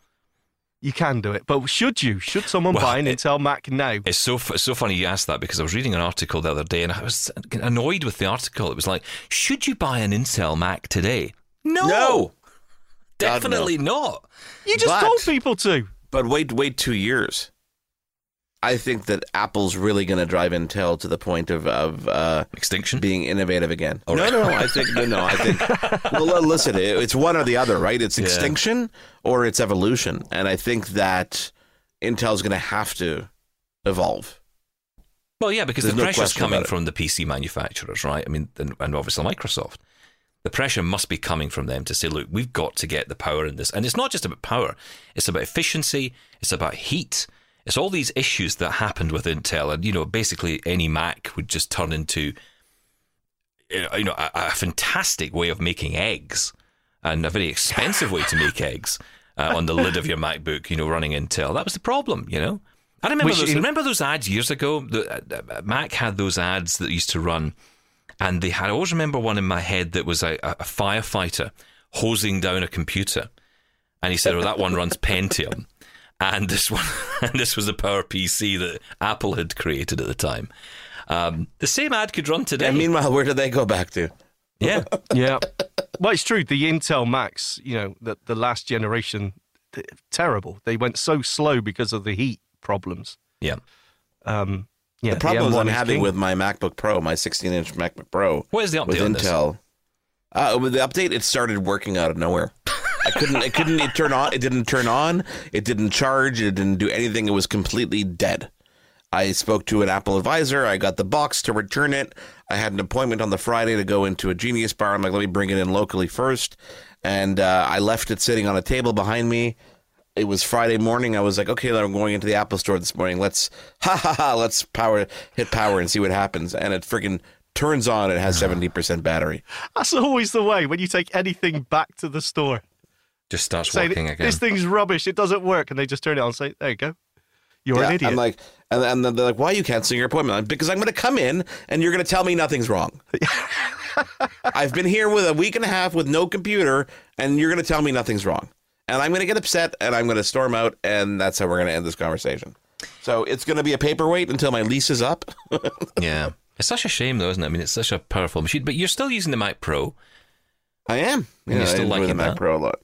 You can do it, but should you? Should someone Well, buy an it- Intel Mac now? It's so it's so funny you asked that because I was reading an article the other day and I was annoyed with the article. It was like, should you buy an Intel Mac today? No, No. definitely not. You just but- told people to. But wait, wait two years. I think that Apple's really going to drive Intel to the point of of uh, Extinction. being innovative again. All no, right. no, I think no, no. I think. well, listen, it- it's one or the other, right? It's Yeah. extinction or it's evolution, and I think that Intel's going to have to evolve. Well, yeah, because There's the no pressure's question coming from the PC manufacturers, right? I mean, and, and obviously Microsoft. The pressure must be coming from them to say, look, we've got to get the power in this. And it's not just about power, it's about efficiency, it's about heat. It's all these issues that happened with Intel. And, you know, basically any Mac would just turn into, you know, a, a fantastic way of making eggs and a very expensive way to make eggs uh, on the lid of your MacBook, you know, running Intel. That was the problem, you know? I remember Which those. in- remember those ads years ago. The, uh, uh, Mac had those ads that used to run, and they had. I always remember one in my head that was a, a a firefighter hosing down a computer, and he said, "Well, that one runs Pentium," and this one, and this was a Power PC that Apple had created at the time. Um, the same ad could run today. And meanwhile, where did they go back to? yeah, Yeah. well, it's true. The Intel Macs, you know, the, the last generation, terrible. They went so slow because of the heat problems. yeah. Um, yeah, the problems M1 I'm having king. with my MacBook Pro, my 16 inch MacBook Pro, What is the update with on this? Intel. Uh, with the update, it started working out of nowhere. I couldn't. It couldn't. It turn on. It didn't turn on. It didn't charge. It didn't do anything. It was completely dead. I spoke to an Apple advisor. I got the box to return it. I had an appointment on the Friday to go into a Genius Bar. I'm like, let me bring it in locally first. And uh, I left it sitting on a table behind me. It was Friday morning. I was like, okay, I'm going into the Apple store this morning. Let's ha ha ha. Let's power hit power and see what happens. And it freaking turns on. It has 70% battery. That's always the way when you take anything back to the store. Just starts Say, working again. this thing's rubbish. It doesn't work. And they just turn it on and say, there you go. You're Yeah, an idiot. I'm like, and, and then they're like, why are you canceling your appointment? I'm, because I'm going to come in and you're going to tell me nothing's wrong. I've been here with a week and a half with no computer, and you're going to tell me nothing's wrong. And I'm going to get upset and I'm going to storm out, and that's how we're going to end this conversation. So it's going to be a paperweight until my lease is up. yeah, it's such a shame though, isn't it? I mean, it's such a powerful machine, but you're still using the Mac Pro. I am. And you're still I enjoy liking the Mac that? Pro a lot.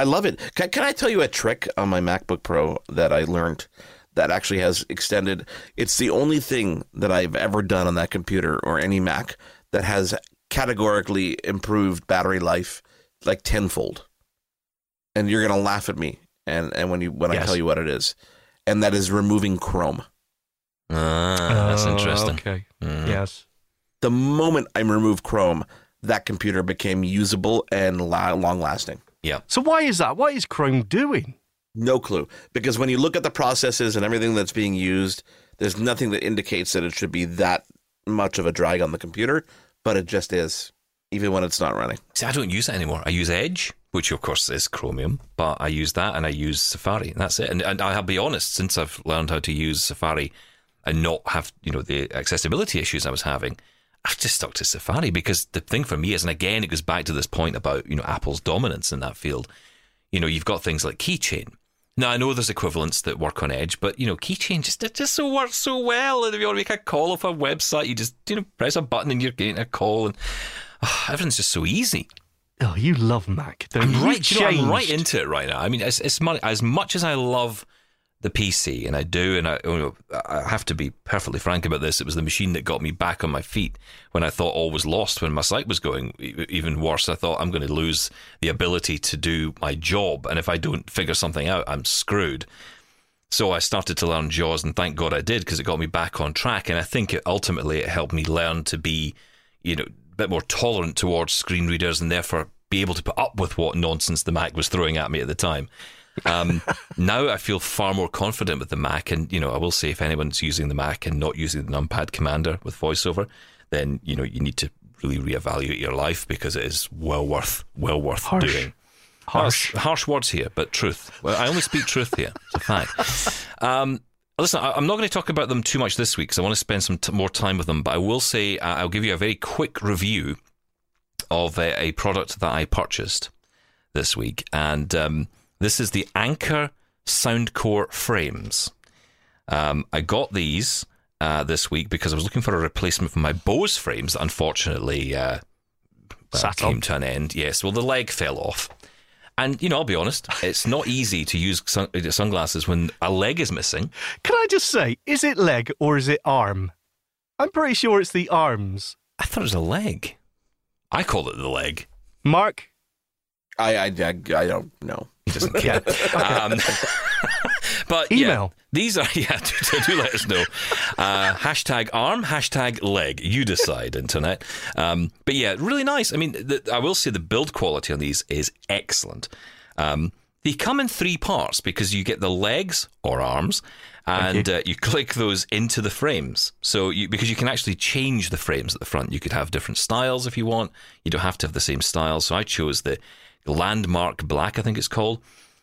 I love it. Can, can I tell you a trick on my MacBook Pro that I learned that actually has extended? It's the only thing that I've ever done on that computer or any Mac that has categorically improved battery life like tenfold. And you're gonna laugh at me, and and when you when I tell you what it is, and that is removing Chrome. Ah, that's Oh, interesting. Okay. Mm. Yes. The moment I removed Chrome, that computer became usable and la- long lasting. So why is that? What is Chrome doing? No clue. Because when you look at the processes and everything that's being used, there's nothing that indicates that it should be that much of a drag on the computer, but it just is, even when it's not running. See, I don't use it anymore. I use Edge, which of course is Chromium, but I use that and I use Safari. And That's it. And, and I'll be honest, since I've learned how to use Safari and not have you know the accessibility issues I was having, I've just stuck to Safari because the thing for me is, and again, it goes back to this point about you know Apple's dominance in that field. You know, you've got things like Keychain. Now I know there's equivalents that work on Edge, but you know, Keychain just it just so works so well. And if you want to make a call off a website, you just you know press a button and you're getting a call, and ah, everything's just so easy. Oh, you love Mac. Don't I'm you? right. You know, I'm right into it right now. I mean, it's, it's as much as I love the PC, and I do, and I, I have to be perfectly frank about this. It was the machine that got me back on my feet when I thought all was lost. When my sight was going even worse, I thought I'm going to lose the ability to do my job, and if I don't figure something out, I'm screwed. So I started to learn JAWS, and thank God I did because it got me back on track. And I think it ultimately it helped me learn to be, you know, a bit more tolerant towards screen readers, and therefore be able to put up with what nonsense the Mac was throwing at me at the time. Um, now I feel far more confident with the Mac, and you know, I will say if anyone's using the Mac and not using the numpad commander with VoiceOver, then you know you need to really reevaluate your life because it is well worth well worth Harsh. doing. Harsh. Harsh, harsh words here, but truth. Well, I only speak truth here. It's a fact. Um, listen, I- I'm not going to talk about them too much this week because I want to spend some t- more time with them. But I will say uh, I'll give you a very quick review of a, a product that I purchased this week, and um, this is the Anker Soundcore frames. Um, I got these uh, this week because I was looking for a replacement for my Bose frames that unfortunately uh, well, came to an end. Yes, well, the leg fell off. And, you know, I'll be honest, it's not easy to use sun- uh, sunglasses when a leg is missing. Can I just say, is it leg or is it arm? I'm pretty sure it's the arms. I thought it was a leg. I call it the leg. Mark, I, I, I, I don't know. He doesn't care. um, but Email. yeah, these are yeah. Do, do let us know. Uh, hashtag arm, hashtag leg. You decide, internet. Um, but yeah, really nice. I mean, the, I will say the build quality on these is excellent. Um, they come in three parts because you get the legs or arms, and uh, you click those into the frames. So you, because you can actually change the frames at the front, you could have different styles if you want. You don't have to have the same style. So I chose the Landmark Black, I think it's called.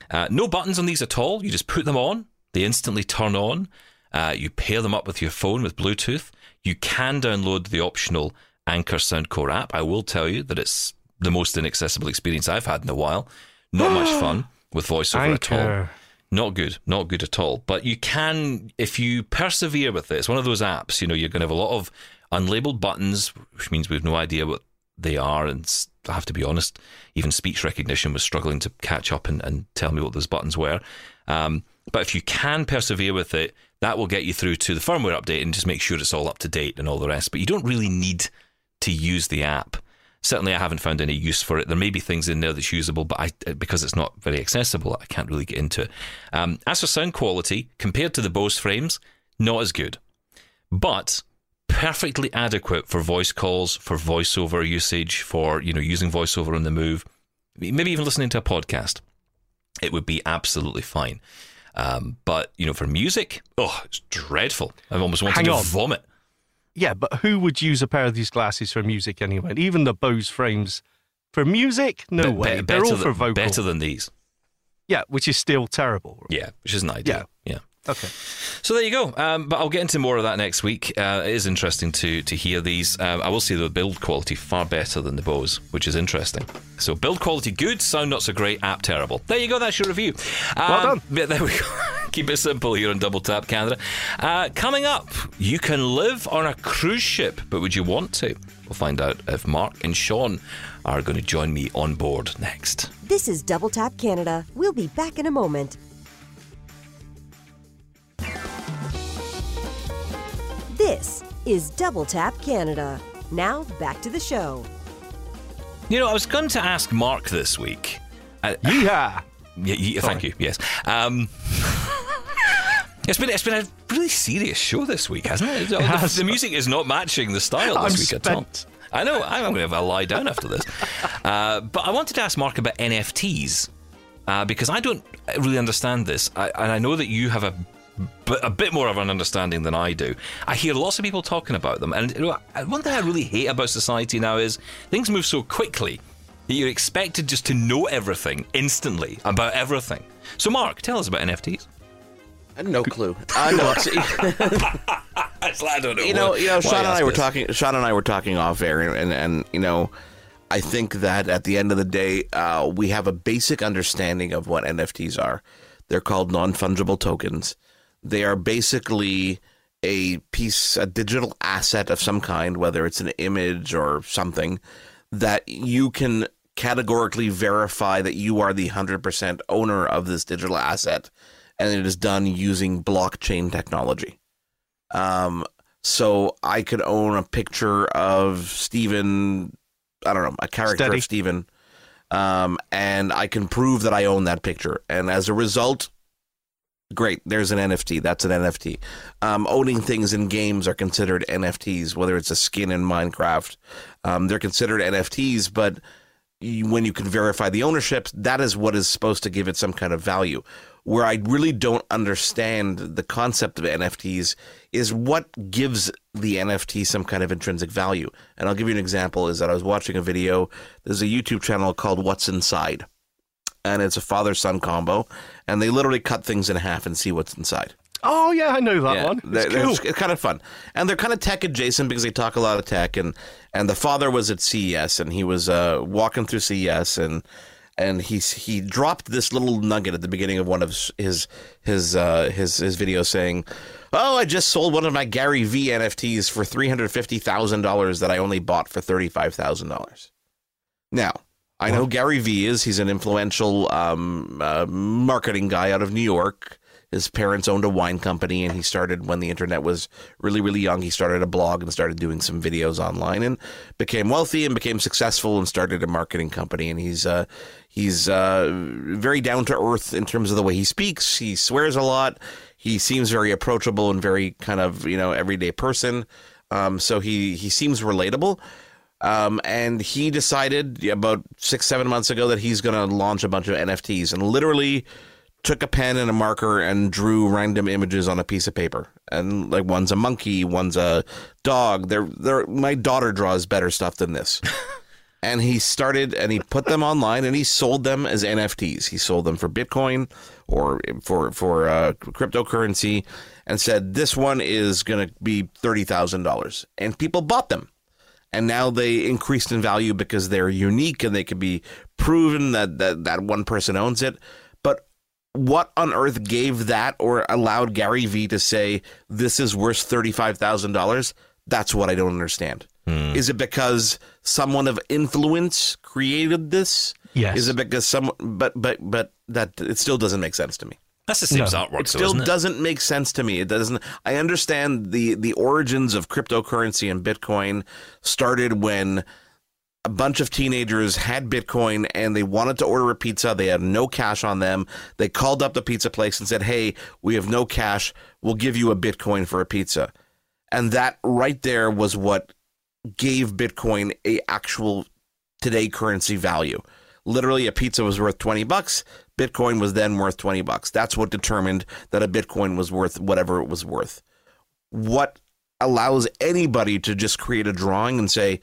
Uh, no buttons on these at all. You just put them on. They instantly turn on. Uh, you pair them up with your phone with Bluetooth. You can download the optional Anker Soundcore app. I will tell you that it's the most inaccessible experience I've had in a while. Not much fun with voiceover at all. Anker. Not good, not good at all. But you can, if you persevere with it, it's one of those apps, you know, you're going to have a lot of unlabeled buttons, which means we have no idea what they are. And I have to be honest, even speech recognition was struggling to catch up and, and tell me what those buttons were. Um, but if you can persevere with it, that will get you through to the firmware update and just make sure it's all up to date and all the rest. But you don't really need to use the app. Certainly, I haven't found any use for it. There may be things in there that's usable, but I, because it's not very accessible, I can't really get into it. Um, as for sound quality, compared to the Bose frames, not as good, but perfectly adequate for voice calls, for voiceover usage, for you know using voiceover on the move, maybe even listening to a podcast. It would be absolutely fine. Um, but you know, for music, oh, it's dreadful. I've almost wanted to vomit. Yeah, but who would use a pair of these glasses for music anyway? Even the Bose frames for music? No Be- way. be- They're better all for than, vocal. Better than these. yeah, which is still terrible. Yeah, which isn't ideal. Yeah. Okay. So there you go. Um, but I'll get into more of that next week. Uh, it is interesting to to hear these. Um, I will say the build quality far better than the Bose, which is interesting. So build quality good, sound not so great, app terrible. There you go. That's your review. Um, Well done. but There we go. Keep it simple here on Double Tap Canada. Uh, coming up, you can live on a cruise ship, but would you want to? We'll find out if Mark and Sean are going to join me on board next. This is Double Tap Canada. We'll be back in a moment. This is Double Tap Canada. Now back to the show. You know, I was going to ask Mark this week. Uh, Yeah. Yeah, yeah, thank you. Yes. Um, it's been it's been a really serious show this week, hasn't it? The, has. the music is not matching the style this I'm week at all. I know. I'm going to have a lie down after this. Uh, but I wanted to ask Mark about NFTs uh, because I don't really understand this, I, and I know that you have a but a bit more of an understanding than I do. I hear lots of people talking about them, and one thing I really hate about society now is things move so quickly that you're expected just to know everything instantly about everything. So, Mark, tell us about NFTs. I have no clue. Uh, no, it's- I don't know. you know, you know, Sean and I were this. talking. Sean and I were talking off air, and, and and you know, I think that at the end of the day, uh, we have a basic understanding of what NFTs are. They're called non fungible tokens. They are basically a piece, a digital asset of some kind, whether it's an image or something, that you can categorically verify that you are the 100% owner of this digital asset. And it is done using blockchain technology. Um, so I could own a picture of Stephen, I don't know, a character Steady. of Stephen, um, and I can prove that I own that picture. And as a result, great, there's an NFT. That's an NFT. Um, owning things in games are considered NFTs, whether it's a skin in Minecraft. Um, they're considered NFTs, but you, when you can verify the ownership, that is what is supposed to give it some kind of value. Where I really don't understand the concept of NFTs is what gives the NFT some kind of intrinsic value. And I'll give you an example is that I was watching a video. There's a YouTube channel called What's Inside. And it's a father son combo. And they literally cut things in half and see what's inside. Oh yeah, I know that Yeah, one. It's cool. It's, kind of fun, and they're kind of tech adjacent because they talk a lot of tech. and And the father was at CES, and he was uh, walking through CES, and and he he dropped this little nugget at the beginning of one of his his uh, his his videos saying, "Oh, I just sold one of my Gary Vee NFTs for three hundred fifty thousand dollars that I only bought for thirty five thousand dollars." Now. I know Gary Vee is. He's an influential um, uh, marketing guy out of New York. His parents owned a wine company, and he started when the internet was really, really young. He started a blog and started doing some videos online, and became wealthy and became successful, and started a marketing company. And he's uh, he's uh, very down to earth in terms of the way he speaks. He swears a lot. He seems very approachable and very kind of you know everyday person. Um, so he he seems relatable. Um, and he decided about six, seven months ago that he's going to launch a bunch of NFTs and literally took a pen and a marker and drew random images on a piece of paper. And like one's a monkey, one's a dog. They're, they're, my daughter draws better stuff than this. and he started and he put them online and he sold them as NFTs. He sold them for Bitcoin or for for uh, cryptocurrency, and said this one is going to be thirty thousand dollars, and people bought them. And now they increased in value because they're unique and they can be proven that, that that one person owns it. But what on earth gave that or allowed Gary Vee to say this is worth thirty five thousand dollars? That's what I don't understand. Hmm. Is it because someone of influence created this? Yes. Is it because some? But but but that it still doesn't make sense to me. That's the same as No. artwork, It though, still isn't it? doesn't make sense to me. It doesn't. I understand the the origins of cryptocurrency and Bitcoin started when a bunch of teenagers had Bitcoin and they wanted to order a pizza. They had no cash on them. They called up the pizza place and said, "Hey, we have no cash. We'll give you a Bitcoin for a pizza." And that right there was what gave Bitcoin a actual today currency value. Literally, a pizza was worth 20 bucks. Bitcoin was then worth 20 bucks. That's what determined that a Bitcoin was worth whatever it was worth. What allows anybody to just create a drawing and say,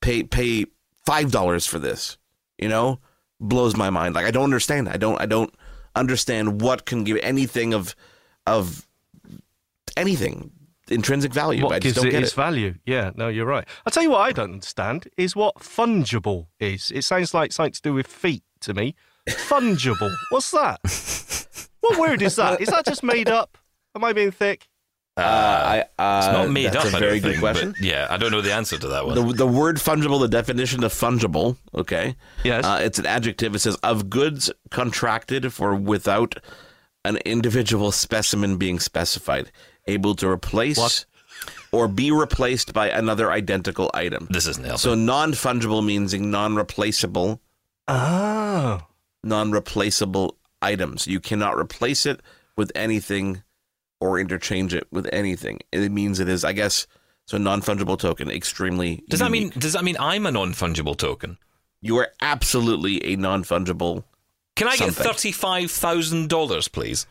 pay, pay $5 for this, you know, blows my mind. Like, I don't understand. I don't, I don't understand what can give anything of, of anything intrinsic value. What just gives don't it get its it. value? Yeah, no, you're right. I'll tell you what I don't understand is what fungible is. It sounds like something to do with feet to me. Fungible. What's that? What word is that? Is that just made up? Am I being thick? Uh, I, uh, It's not made that's up. a I very good question. yeah, I don't know the answer to that one. The, the word fungible, the definition of fungible, okay? Yes. Uh, it's an adjective. It says of goods contracted for without an individual specimen being specified, able to replace What? or be replaced by another identical item. this isn't helping. So non fungible means non replaceable, Oh. non replaceable items. You cannot replace it with anything or interchange it with anything. It means it is, I guess, so non fungible token, extremely. does that mean does that mean I'm a non fungible token? You are absolutely a non fungible. Can I get thirty five thousand dollars, please?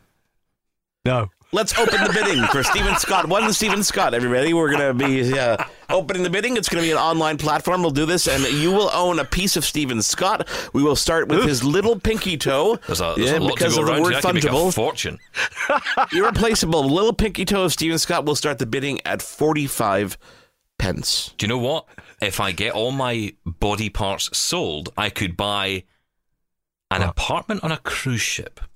No. Let's open the bidding for Stephen Scott. One Stephen Scott, everybody. We're going to be uh, opening the bidding. It's going to be an online platform. We'll do this, and you will own a piece of Stephen Scott. We will start with his little pinky toe. There's a, there's yeah, a lot because to go of the word here. I make a fungible. fortune. Irreplaceable. Little pinky toe of Stephen Scott will start the bidding at 45 pence. Do you know what? If I get all my body parts sold, I could buy an apartment on a cruise ship.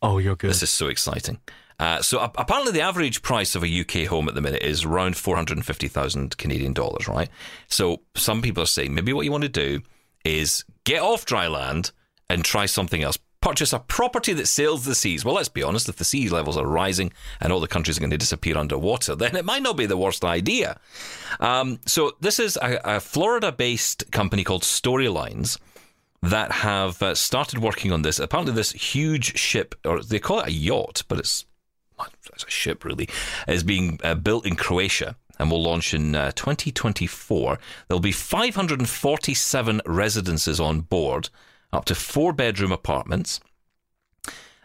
Oh, you're good. This is so exciting. Uh, so a- apparently, the average price of a UK home at the minute is around four hundred and fifty thousand Canadian dollars. Right. So some people are saying maybe what you want to do is get off dry land and try something else. Purchase a property that sails the seas. Well, let's be honest. If the sea levels are rising and all the countries are going to disappear underwater, then it might not be the worst idea. Um, so this is a, a Florida-based company called Storylines that have uh, started working on this. Apparently, this huge ship, or they call it a yacht, but it's it's a ship really, is being uh, built in Croatia and will launch in uh, 2024. There'll be 547 residences on board, up to four bedroom apartments.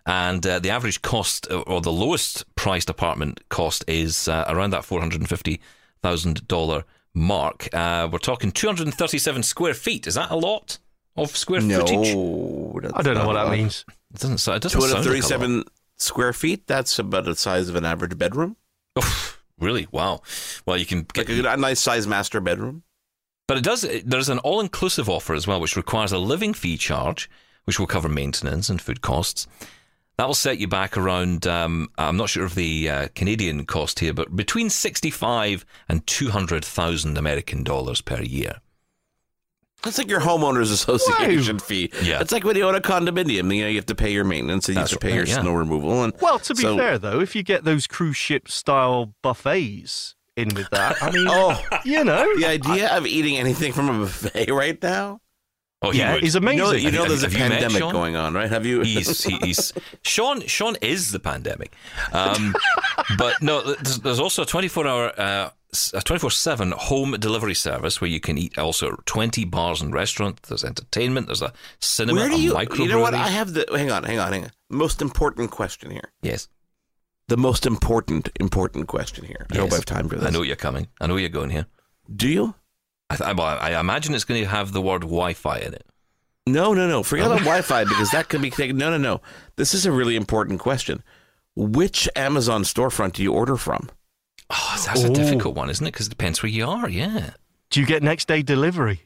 And uh, the average cost, uh, or the lowest priced apartment cost, is uh, around that $450,000 mark. Uh, we're talking 237 square feet. Is that a lot of square footage? No. I don't know what that means. It doesn't, so- it doesn't sound like a lot. 237 square feet. That's about the size of an average bedroom. Really? Wow. Well, you can get Like a, a nice size master bedroom. But it does. it- There's an all-inclusive offer as well, which requires a living fee charge, which will cover maintenance and food costs. That will set you back around. Um, I'm not sure of the uh, Canadian cost here, but between sixty-five and two hundred thousand American dollars per year. That's like your homeowners association fee. Yeah. It's like when you own a condominium, you know, you have to pay your maintenance and you That's have to pay right, your yeah. snow removal. And Well, to be so- fair, though, if you get those cruise ship style buffets in with that, I mean, Oh, you know, the idea of eating anything from a buffet right now? Oh, he yeah, would. You amazing. know, you know there's a pandemic going on, right? Have you? he's he, he's Sean. Sean is the pandemic, um, but no. There's, there's also a 24 hour, uh, a 24 seven home delivery service where you can eat also 20 bars and restaurants. There's entertainment. There's a cinema, Where do you? You know what? I have the. Hang on, hang on, hang on. Most important question here. yes, The most important, important question here. I hope. I have time for this. I know you're coming. I know you're going here. Do you? I, th- well, I imagine it's going to have the word Wi-Fi in it. No, no, no. Forget about oh. Wi-Fi because that could be taken. No, no, no. This is a really important question. Which Amazon storefront do you order from? Oh, that's a difficult one, isn't it? Because it depends where you are. Yeah. Do you get next day delivery?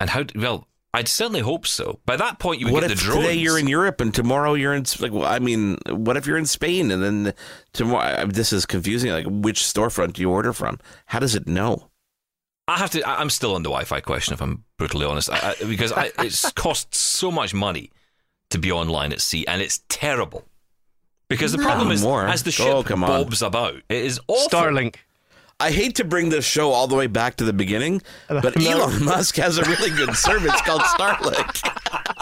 And how? Well, I'd certainly hope so. By that point, you would what get if the drones. today you're in Europe and tomorrow you're in like? Well, I mean, what if you're in Spain and then tomorrow? This is confusing. Like, which storefront do you order from? How does it know? I have to. I- I'm still on the Wi-Fi question, if I'm brutally honest, I, I, because I, it's cost so much money to be online at sea, and it's terrible. Because the problem is, more. as the Oh, ship come on. bobs about, it is awful. Starlink. I hate to bring this show all the way back to the beginning, but No. Elon Musk has a really good service called Starlink.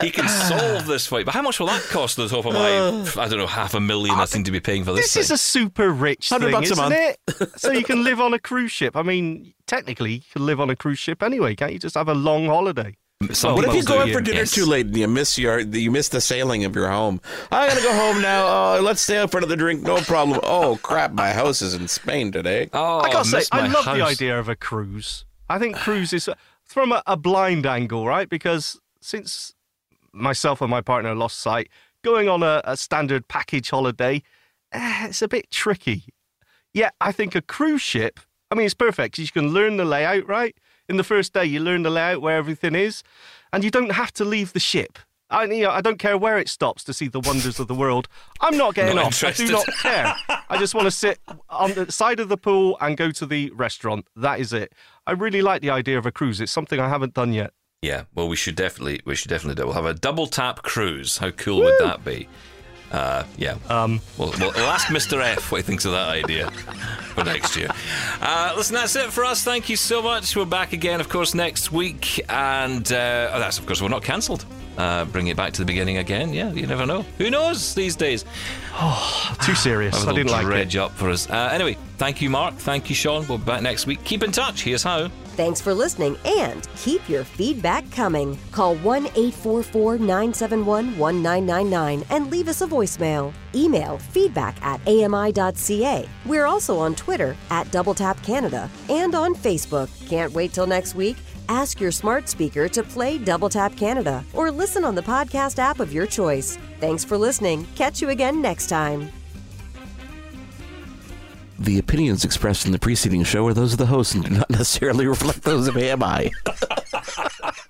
He can solve this fight, but how much will that cost? On the top of my, I don't know, half a million. I uh, seem to be paying for this. This is a super rich 100 thing, bucks a isn't month. it? so you can live on a cruise ship. I mean, technically, you can live on a cruise ship anyway. Can't you just have a long holiday? Some What if you go do, in for dinner yes. too late and you miss your you miss the sailing of your home? I gotta go home now. Oh, let's stay out for another drink. No problem. Oh crap, my house is in Spain today. Oh, I gotta say, I my love the idea of a cruise. I think cruise is from a, a blind angle, right? Because since myself and my partner lost sight, going on a, a standard package holiday, eh, it's a bit tricky. Yeah, I think a cruise ship. I mean, it's perfect 'cause you can learn the layout, right? In the first day, you learn the layout where everything is, and you don't have to leave the ship. I, you know, I don't care where it stops to see the wonders of the world. I'm not getting Not off. I do not care. I just want to sit on the side of the pool and go to the restaurant. That is it. I really like the idea of a cruise. It's something I haven't done yet. Yeah, well, we should definitely, we should definitely do. We'll have a double tap cruise. How cool would that be? Uh, yeah. Um, we'll, we'll, we'll ask Mr. F what he thinks of that idea for next year. Uh, listen, that's it for us. Thank you so much. We're back again, of course, next week, and uh, oh, that's of course we're not cancelled. Uh, bring it back to the beginning again. Yeah, you never know. Who knows these days? Too serious. Have a I didn't little like dredge it. up for us. Uh, anyway, thank you, Mark. Thank you, Sean. We'll be back next week. Keep in touch. Here's how. Thanks for listening and keep your feedback coming. Call 1 844 971 1999 and leave us a voicemail. Email feedback at ami.ca. We're also on Twitter at Double Tap Canada and on Facebook. Can't wait till next week? Ask your smart speaker to play Double Tap Canada or listen on the podcast app of your choice. Thanks for listening. Catch you again next time. The opinions expressed in the preceding show are those of the host and do not necessarily reflect those of AMI.